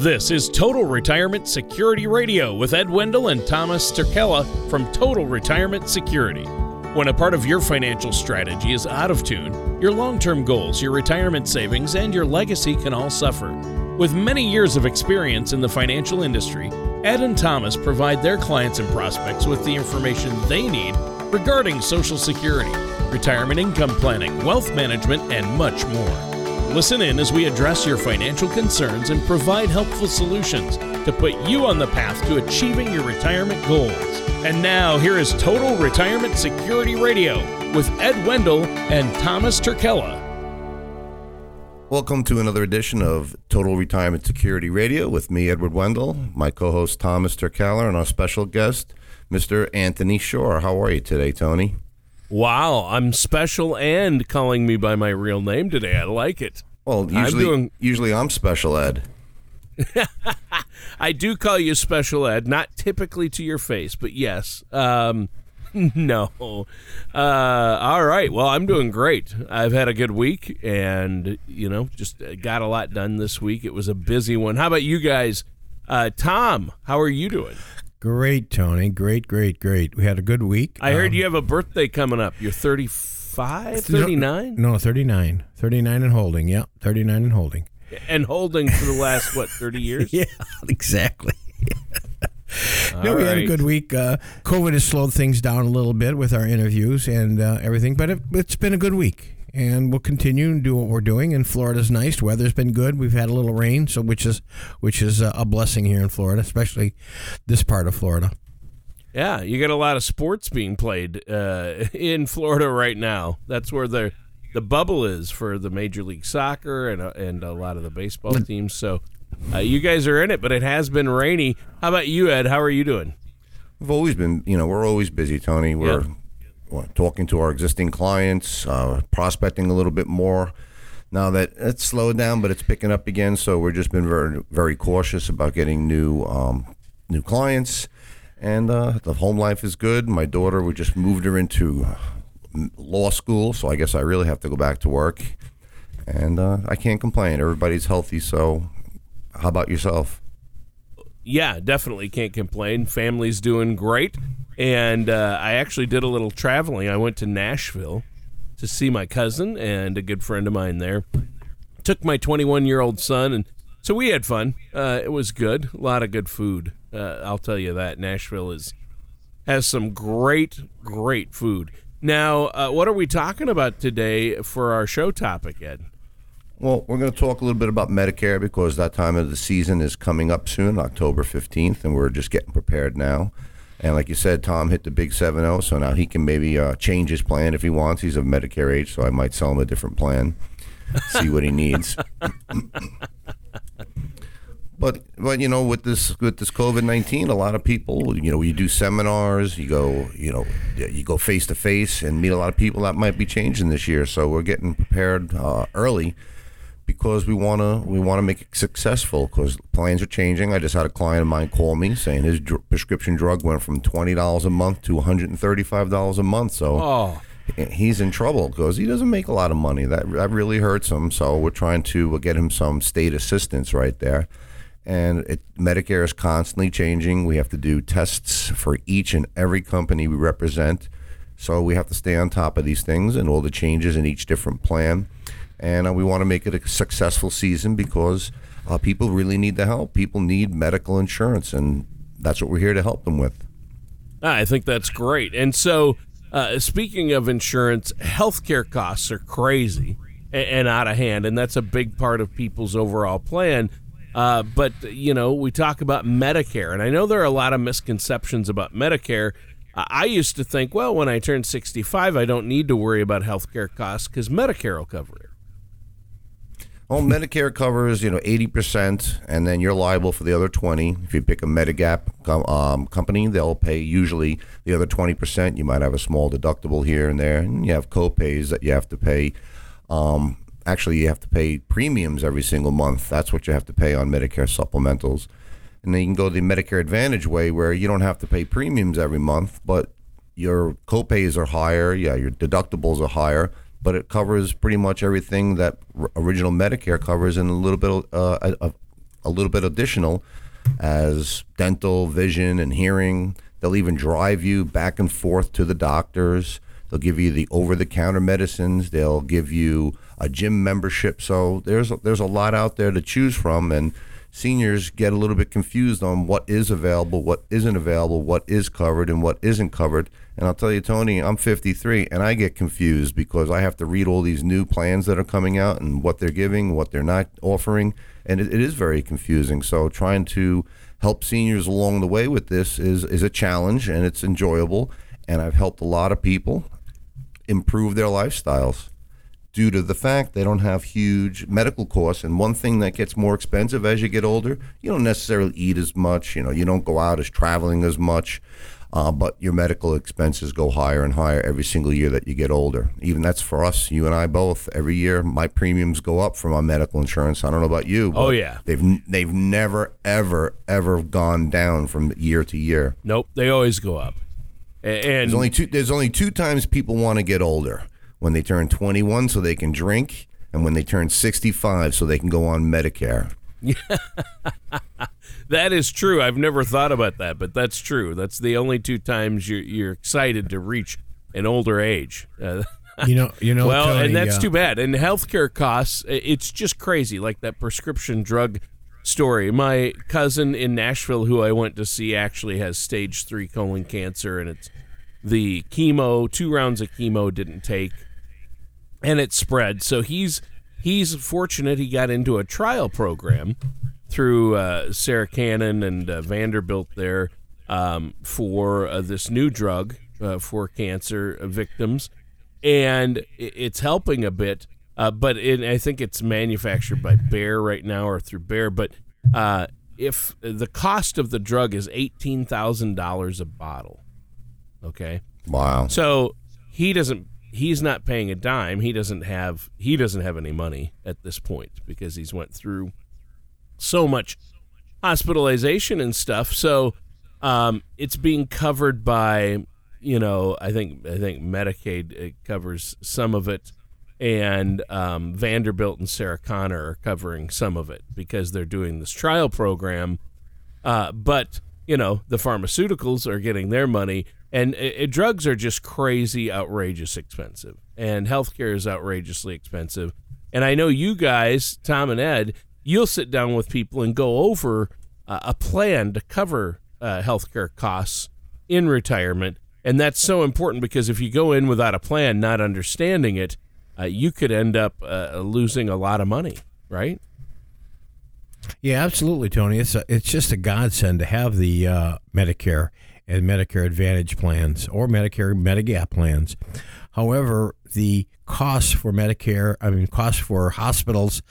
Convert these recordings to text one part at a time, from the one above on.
This is Total Retirement Security Radio with Ed Wendell and Thomas Turkella from Total Retirement Security. When a part of your financial strategy is out of tune, your long term goals, your retirement savings, and your legacy can all suffer. With many years of experience in the financial industry, Ed and Thomas provide their clients and prospects with the information they need regarding Social Security, retirement income planning, wealth management, and much more. Listen in as we address your financial concerns and provide helpful solutions to put you on the path to achieving your retirement goals. And now, here is Total Retirement Security Radio with Ed Wendell and Thomas Turkella. Welcome to another edition of Total Retirement Security Radio with me, Edward Wendell, my co host Thomas Turkella, and our special guest, Mr. Anthony Shore. How are you today, Tony? Wow, I'm special and calling me by my real name today. I like it. Well, usually, I'm doing... usually I'm special ed. I do call you special ed, not typically to your face, but yes. Um, no. Uh, all right. Well, I'm doing great. I've had a good week and, you know, just got a lot done this week. It was a busy one. How about you guys? Uh, Tom, how are you doing? Great, Tony. Great, great, great. We had a good week. I heard um, you have a birthday coming up. You're 35, 39? No, 39. 39 and holding. Yep, 39 and holding. And holding for the last, what, 30 years? yeah, exactly. no, we had a good week. Uh, COVID has slowed things down a little bit with our interviews and uh, everything, but it, it's been a good week and we'll continue and do what we're doing. And Florida's nice. Weather's been good. We've had a little rain, so which is which is a blessing here in Florida, especially this part of Florida. Yeah, you get a lot of sports being played uh, in Florida right now. That's where the the bubble is for the Major League Soccer and uh, and a lot of the baseball teams. So uh, you guys are in it, but it has been rainy. How about you, Ed? How are you doing? We've always been, you know, we're always busy, Tony. We're talking to our existing clients, uh, prospecting a little bit more. Now that it's slowed down, but it's picking up again, so we've just been very very cautious about getting new um, new clients. And uh, the home life is good. My daughter, we just moved her into law school, so I guess I really have to go back to work. And uh, I can't complain. Everybody's healthy. So, how about yourself? Yeah, definitely can't complain. Family's doing great. And uh, I actually did a little traveling. I went to Nashville to see my cousin and a good friend of mine there. Took my 21 year old son, and so we had fun. Uh, it was good. A lot of good food. Uh, I'll tell you that Nashville is has some great, great food. Now, uh, what are we talking about today for our show topic, Ed? Well, we're going to talk a little bit about Medicare because that time of the season is coming up soon, October 15th, and we're just getting prepared now. And like you said, Tom hit the big 7 0, so now he can maybe uh, change his plan if he wants. He's of Medicare age, so I might sell him a different plan, see what he needs. but but you know with this with this COVID nineteen, a lot of people you know you do seminars, you go you know you go face to face and meet a lot of people that might be changing this year. So we're getting prepared uh, early because we want to we want to make it successful because plans are changing. I just had a client of mine call me saying his dr- prescription drug went from twenty dollars a month to one hundred and thirty five dollars a month. So oh. he's in trouble because he doesn't make a lot of money. That that really hurts him. So we're trying to get him some state assistance right there. And it, Medicare is constantly changing. We have to do tests for each and every company we represent. So we have to stay on top of these things and all the changes in each different plan and uh, we want to make it a successful season because uh, people really need the help. People need medical insurance, and that's what we're here to help them with. I think that's great. And so, uh, speaking of insurance, healthcare costs are crazy and, and, out of hand, and that's a big part of people's overall plan. Uh, but you know, we talk about Medicare, and I know there are a lot of misconceptions about Medicare. I used to think, well, when I turn 65, I don't need to worry about healthcare costs because Medicare will cover it. Well, Medicare covers you know eighty percent, and then you're liable for the other twenty. If you pick a Medigap um, company, they'll pay usually the other twenty percent. You might have a small deductible here and there, and you have copays that you have to pay. Um, actually, you have to pay premiums every single month. That's what you have to pay on Medicare supplementals. And then you can go the Medicare Advantage way, where you don't have to pay premiums every month, but your copays are higher. Yeah, your deductibles are higher but it covers pretty much everything that r- original Medicare covers, and a little bit uh, a, a little bit additional as dental, vision, and hearing. They'll even drive you back and forth to the doctors. They'll give you the over-the-counter medicines. They'll give you a gym membership. So there's a, there's a lot out there to choose from, and seniors get a little bit confused on what is available, what isn't available, what is covered, and what isn't covered. And I'll tell you, Tony, I'm 53, and I get confused because I have to read all these new plans that are coming out and what they're giving, what they're not offering, and it, it is very confusing. So trying to help seniors along the way with this is is a challenge, and it's enjoyable. And I've helped a lot of people improve their lifestyles due to the fact they don't have huge medical costs. And one thing that gets more expensive as you get older, you don't necessarily eat as much. You know, you don't go out as traveling as much. Uh, but your medical expenses go higher and higher every single year that you get older. Even that's for us, you and I both. Every year, my premiums go up for my medical insurance. I don't know about you. Oh yeah, they've they've never ever ever gone down from year to year. Nope, they always go up. And there's only two. There's only two times people want to get older: when they turn 21, so they can drink, and when they turn 65, so they can go on Medicare. that is true. I've never thought about that, but that's true. That's the only two times you're, you're excited to reach an older age. Uh, you know, you know. well, Tony, and that's uh, too bad. And healthcare costs, it's just crazy. Like that prescription drug story. My cousin in Nashville, who I went to see, actually has stage three colon cancer, and it's the chemo. Two rounds of chemo didn't take, and it spread. So he's he's fortunate he got into a trial program through uh, Sarah Cannon and uh, Vanderbilt there um, for uh, this new drug uh, for cancer victims, and it's helping a bit. Uh, but it, I think it's manufactured by Bayer right now or through Bayer. But uh, if the cost of the drug is eighteen thousand dollars a bottle, okay, wow. So he doesn't he's not paying a dime. He doesn't have he doesn't have any money at this point because he's went through so much hospitalization and stuff. So um, it's being covered by you know I think I think Medicaid covers some of it, and um, Vanderbilt and Sarah Cannon are covering some of it because they're doing this trial program. Uh, but you know the pharmaceuticals are getting their money and uh, drugs are just crazy, outrageous expensive, and healthcare is outrageously expensive. And I know you guys, Tom and Ed, you'll sit down with people and go over uh, a plan to cover uh, healthcare costs in retirement. And that's so important because if you go in without a plan, not understanding it, uh, you could end up uh, losing a lot of money, right? Yeah, absolutely, Tony. It's a, it's just a godsend to have the uh, Medicare and Medicare Advantage plans or Medicare Medigap plans. However, the costs for Medicare, I mean, costs for hospitals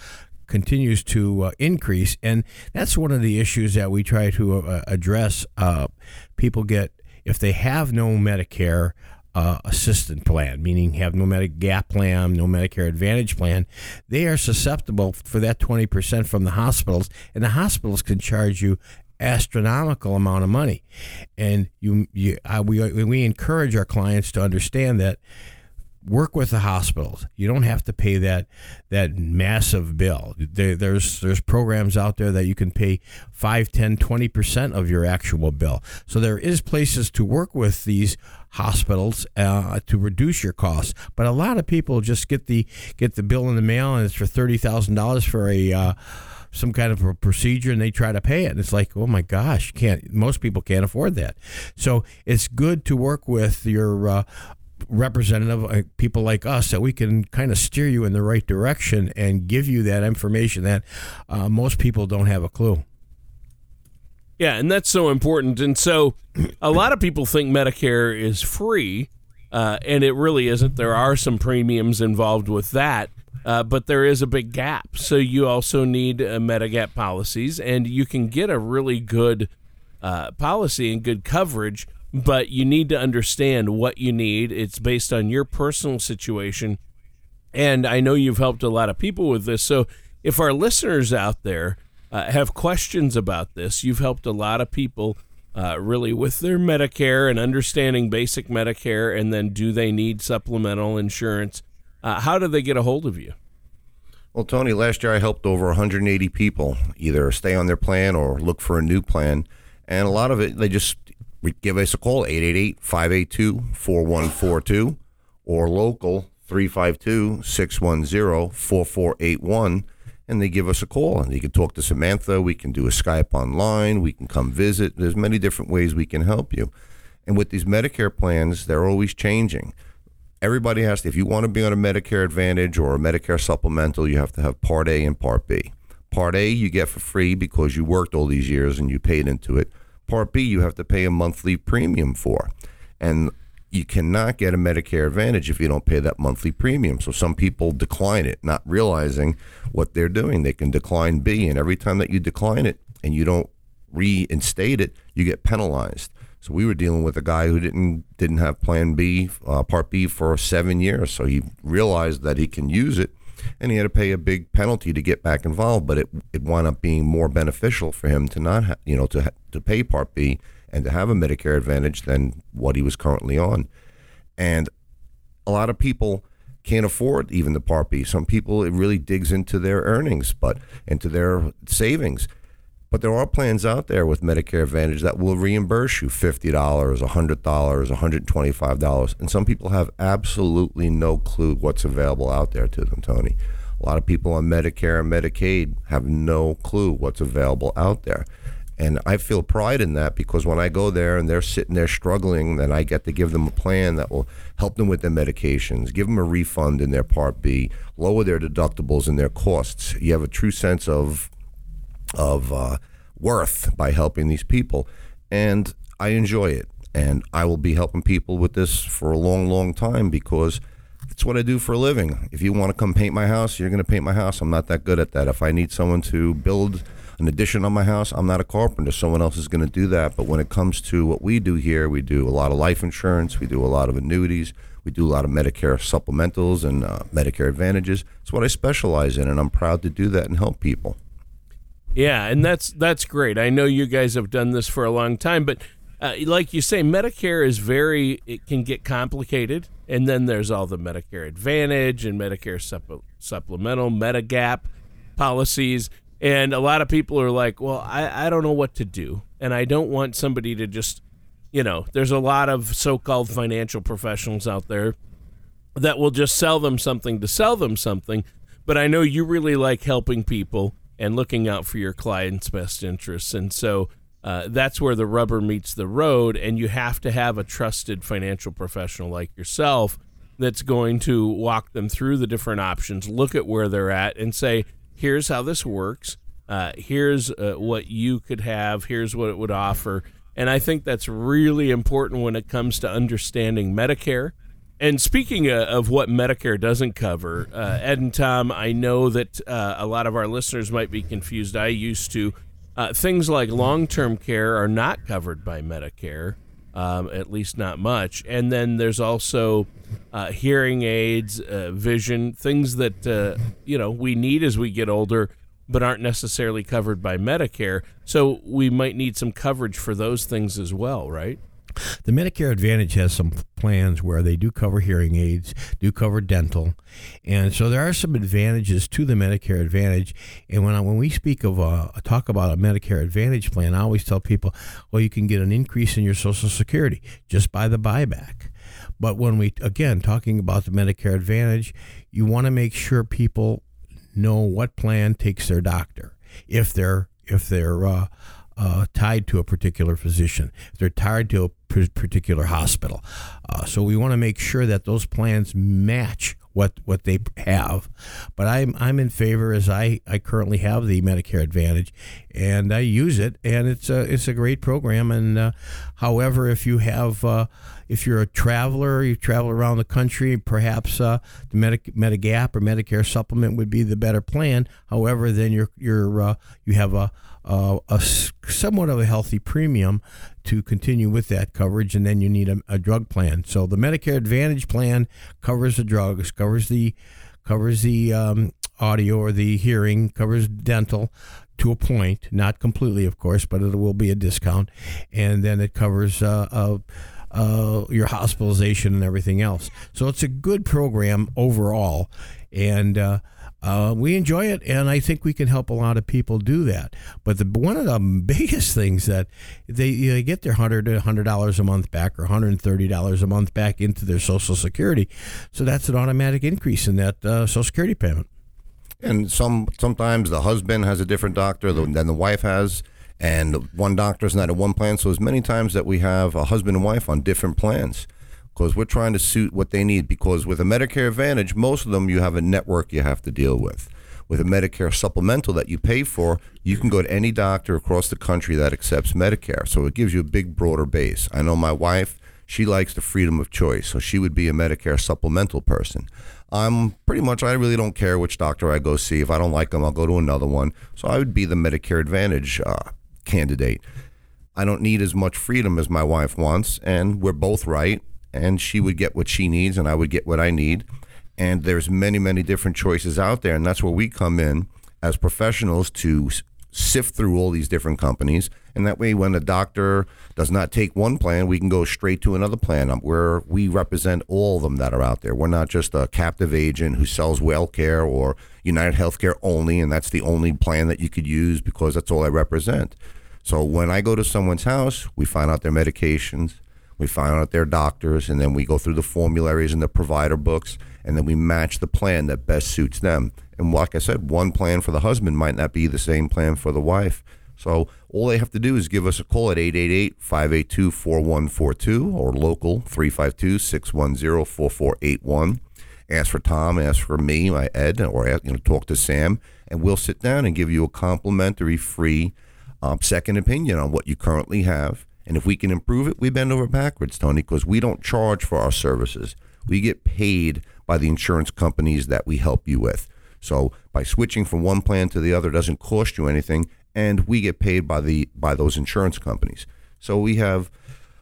continues to uh, increase. And that's one of the issues that we try to uh, address. Uh, people get, if they have no Medicare, uh, assistant plan, meaning have no Medigap plan, no Medicare Advantage plan, they are susceptible for that 20% from the hospitals, and the hospitals can charge you astronomical amount of money. And you, you we, we encourage our clients to understand that work with the hospitals. You don't have to pay that that massive bill. There, there's there's programs out there that you can pay 5, 10, 20% of your actual bill. So there is places to work with these hospitals uh, to reduce your costs. But a lot of people just get the get the bill in the mail and it's for $30,000 for a uh, some kind of a procedure and they try to pay it. And it's like oh my gosh can't most people can't afford that. So it's good to work with your uh, representative uh, people like us that we can kind of steer you in the right direction and give you that information that uh, most people don't have a clue. Yeah and that's so important. And so a lot of people think medicare is free uh, and it really isn't. There are some premiums involved with that uh, but there is a big gap. So you also need uh, Medigap policies, and you can get a really good uh, policy and good coverage, but you need to understand what you need. It's based on your personal situation. And I know you've helped a lot of people with this. So if our listeners out there uh, have questions about this, you've helped a lot of people. Uh, really, with their Medicare and understanding basic Medicare, and then do they need supplemental insurance? Uh, how do they get a hold of you? Well, Tony, last year I helped over 180 people either stay on their plan or look for a new plan. And a lot of it, they just give us a call, 888 582 4142, or local 352 610 4481. And they give us a call and you can talk to Samantha. We can do a Skype online. We can come visit. There's many different ways we can help you. And with these Medicare plans, they're always changing everybody has to, if you want to be on a Medicare Advantage or a Medicare supplemental, you have to have Part A and Part B. Part A you get for free because you worked all these years and you paid into it. Part B you have to pay a monthly premium for. And you cannot get a Medicare Advantage if you don't pay that monthly premium. So some people decline it, not realizing what they're doing. They can decline B, and every time that you decline it and you don't reinstate it, you get penalized. So we were dealing with a guy who didn't didn't have Plan B, uh, Part B for seven years. So he realized that he can use it, and he had to pay a big penalty to get back involved. But it it wound up being more beneficial for him to not, ha- you know, to to pay Part B and to have a Medicare Advantage than what he was currently on. And a lot of people can't afford even the Part B. Some people it really digs into their earnings, but into their savings but there are plans out there with Medicare Advantage that will reimburse you $50, $100, $125. And some people have absolutely no clue what's available out there to them, Tony. A lot of people on Medicare and Medicaid have no clue what's available out there. And I feel pride in that because when I go there and they're sitting there struggling, then I get to give them a plan that will help them with their medications, give them a refund in their Part B, lower their deductibles and their costs. You have a true sense of of uh, worth by helping these people. And I enjoy it. And I will be helping people with this for a long, long time because it's what I do for a living. If you want to come paint my house, you're going to paint my house. I'm not that good at that. If I need someone to build an addition on my house, I'm not a carpenter. Someone else is going to do that. But when it comes to what we do here, we do a lot of life insurance, we do a lot of annuities, we do a lot of Medicare supplementals and uh, Medicare advantages. It's what I specialize in, and I'm proud to do that and help people. Yeah, and that's that's great. I know you guys have done this for a long time, but uh, like you say, Medicare is very it can get complicated, and then there's all the Medicare Advantage and Medicare supp- supplemental, Medigap policies, and a lot of people are like, "Well, I I don't know what to do, and I don't want somebody to just." You know, there's a lot of so-called financial professionals out there that will just sell them something to sell them something. But I know you really like helping people and looking out for your client's best interests. And so uh, that's where the rubber meets the road. And you have to have a trusted financial professional like yourself that's going to walk them through the different options, look at where they're at, and say, here's how this works. Uh, here's uh, what you could have. Here's what it would offer. And I think that's really important when it comes to understanding Medicare and speaking of what Medicare doesn't cover, uh, Ed and Tom, I know that uh, a lot of our listeners might be confused. I used to. Uh, things like long term care are not covered by Medicare, um, at least not much. And then there's also uh, hearing aids, uh, vision, things that uh, you know we need as we get older, but aren't necessarily covered by Medicare. So we might need some coverage for those things as well, right? The Medicare Advantage has some plans where they do cover hearing aids, do cover dental, and so there are some advantages to the Medicare Advantage. And when I, when we speak of uh, talk about a Medicare Advantage plan, I always tell people, well, you can get an increase in your Social Security just by the buyback. But when we again talking about the Medicare Advantage, you want to make sure people know what plan takes their doctor if they're if they're uh, uh, tied to a particular physician. If they're tied to a particular hospital. Uh, so we want to make sure that those plans match what what they have. But I'm I'm in favor as I, I currently have the Medicare Advantage, and I use it, and it's a it's a great program. And uh, however, if you have uh, if you're a traveler, you travel around the country, perhaps uh, the Medi- Medigap or Medicare supplement would be the better plan. However, then you're you're uh, you have a uh, a somewhat of a healthy premium to continue with that coverage, and then you need a, a, drug plan. So the Medicare Advantage plan covers the drugs, covers the covers the um, audio or the hearing, covers dental to a point, not completely, of course, but it will be a discount, and then it covers uh, uh, your hospitalization and everything else. So it's a good program overall, and uh, uh, we enjoy it, and I think we can help a lot of people do that. But the, one of the biggest things that they, they get their hundred hundred dollars a month back or hundred and thirty dollars a month back into their Social Security, so that's an automatic increase in that uh, Social Security payment. And some sometimes the husband has a different doctor than the wife has, and one doctor is not at one plan. So as many times that we have a husband and wife on different plans because we're trying to suit what they need. Because with a Medicare Advantage, most of them you have a network you have to deal with. With a Medicare supplemental that you pay for, you can go to any doctor across the country that accepts Medicare. So it gives you a big, broader base. I know my wife, she likes the freedom of choice. So she would be a Medicare supplemental person. I'm pretty much, I really don't care which doctor I go see. If I don't like them, I'll go to another one. So I would be the Medicare Advantage uh, candidate. I don't need as much freedom as my wife wants, and we're both right and she would get what she needs and I would get what I need. And there's many, many different choices out there. And that's where we come in as professionals to sift through all these different companies. And that way, when a doctor does not take one plan, we can go straight to another plan um, where we represent all of them that are out there. We're not just a captive agent who sells WellCare or United Healthcare only, and that's the only plan that you could use because that's all I represent. So when I go to someone's house, we find out their medications, we find out their doctors, and then we go through the formularies and the provider books, and then we match the plan that best suits them. And like I said, one plan for the husband might not be the same plan for the wife. So all they have to do is give us a call at 888-582-4142 or local 352-610-4481. Ask for Tom, ask for me, my Ed, or you know, talk to Sam, and we'll sit down and give you a complimentary free um, second opinion on what you currently have and if we can improve it, we bend over backwards, Tony, because we don't charge for our services. We get paid by the insurance companies that we help you with. So by switching from one plan to the other doesn't cost you anything, and we get paid by the by those insurance companies. So we have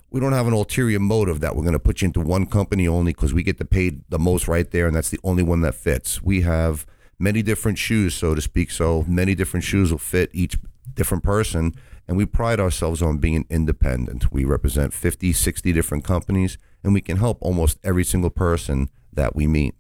we don't have an ulterior motive that we're going to put you into one company only because we get the paid the most right there, and that's the only one that fits. We have many different shoes, so to speak. So many different shoes will fit each different person and we pride ourselves on being independent. We represent 50, 60 different companies, and we can help almost every single person that we meet.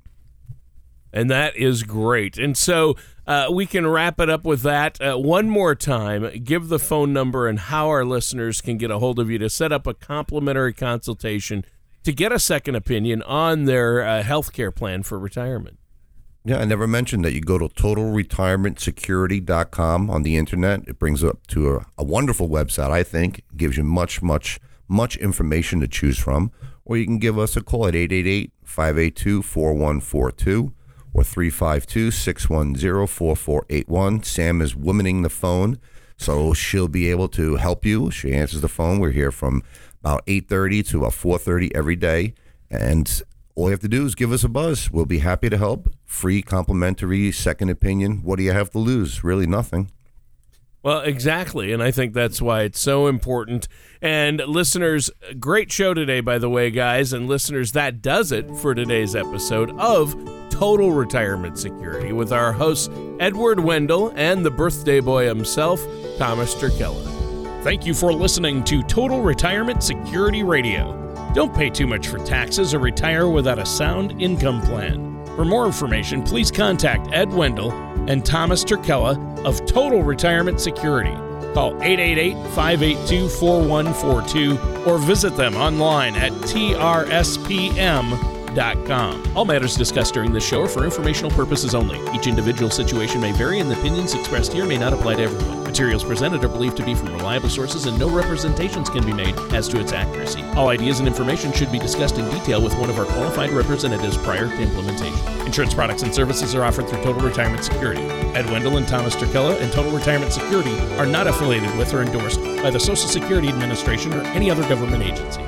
And that is great. And so uh, we can wrap it up with that uh, one more time. Give the phone number and how our listeners can get a hold of you to set up a complimentary consultation to get a second opinion on their uh, health care plan for retirement. Yeah, I never mentioned that you go to totalretirementsecurity.com on the internet. It brings up to a, a wonderful website, I think. It gives you much, much, much information to choose from. Or you can give us a call at 888 582 4142 or 352 610 4481. Sam is womaning the phone, so she'll be able to help you. She answers the phone. We're here from about 8.30 to about 4.30 every day. And all you have to do is give us a buzz. We'll be happy to help. Free, complimentary, second opinion. What do you have to lose? Really nothing. Well, exactly. And I think that's why it's so important. And listeners, great show today, by the way, guys. And listeners, that does it for today's episode of Total Retirement Security with our hosts, Edward Wendell and the birthday boy himself, Thomas Turkella. Thank you for listening to Total Retirement Security Radio. Don't pay too much for taxes or retire without a sound income plan. For more information, please contact Ed Wendell and Thomas Turkella of Total Retirement Security. Call 888 582 4142 or visit them online at trspm.com. All matters discussed during this show are for informational purposes only. Each individual situation may vary, and the opinions expressed here may not apply to everyone. Materials presented are believed to be from reliable sources, and no representations can be made as to its accuracy. All ideas and information should be discussed in detail with one of our qualified representatives prior to implementation. Insurance products and services are offered through Total Retirement Security. Ed Wendell and Thomas Turkella and Total Retirement Security are not affiliated with or endorsed by the Social Security Administration or any other government agency.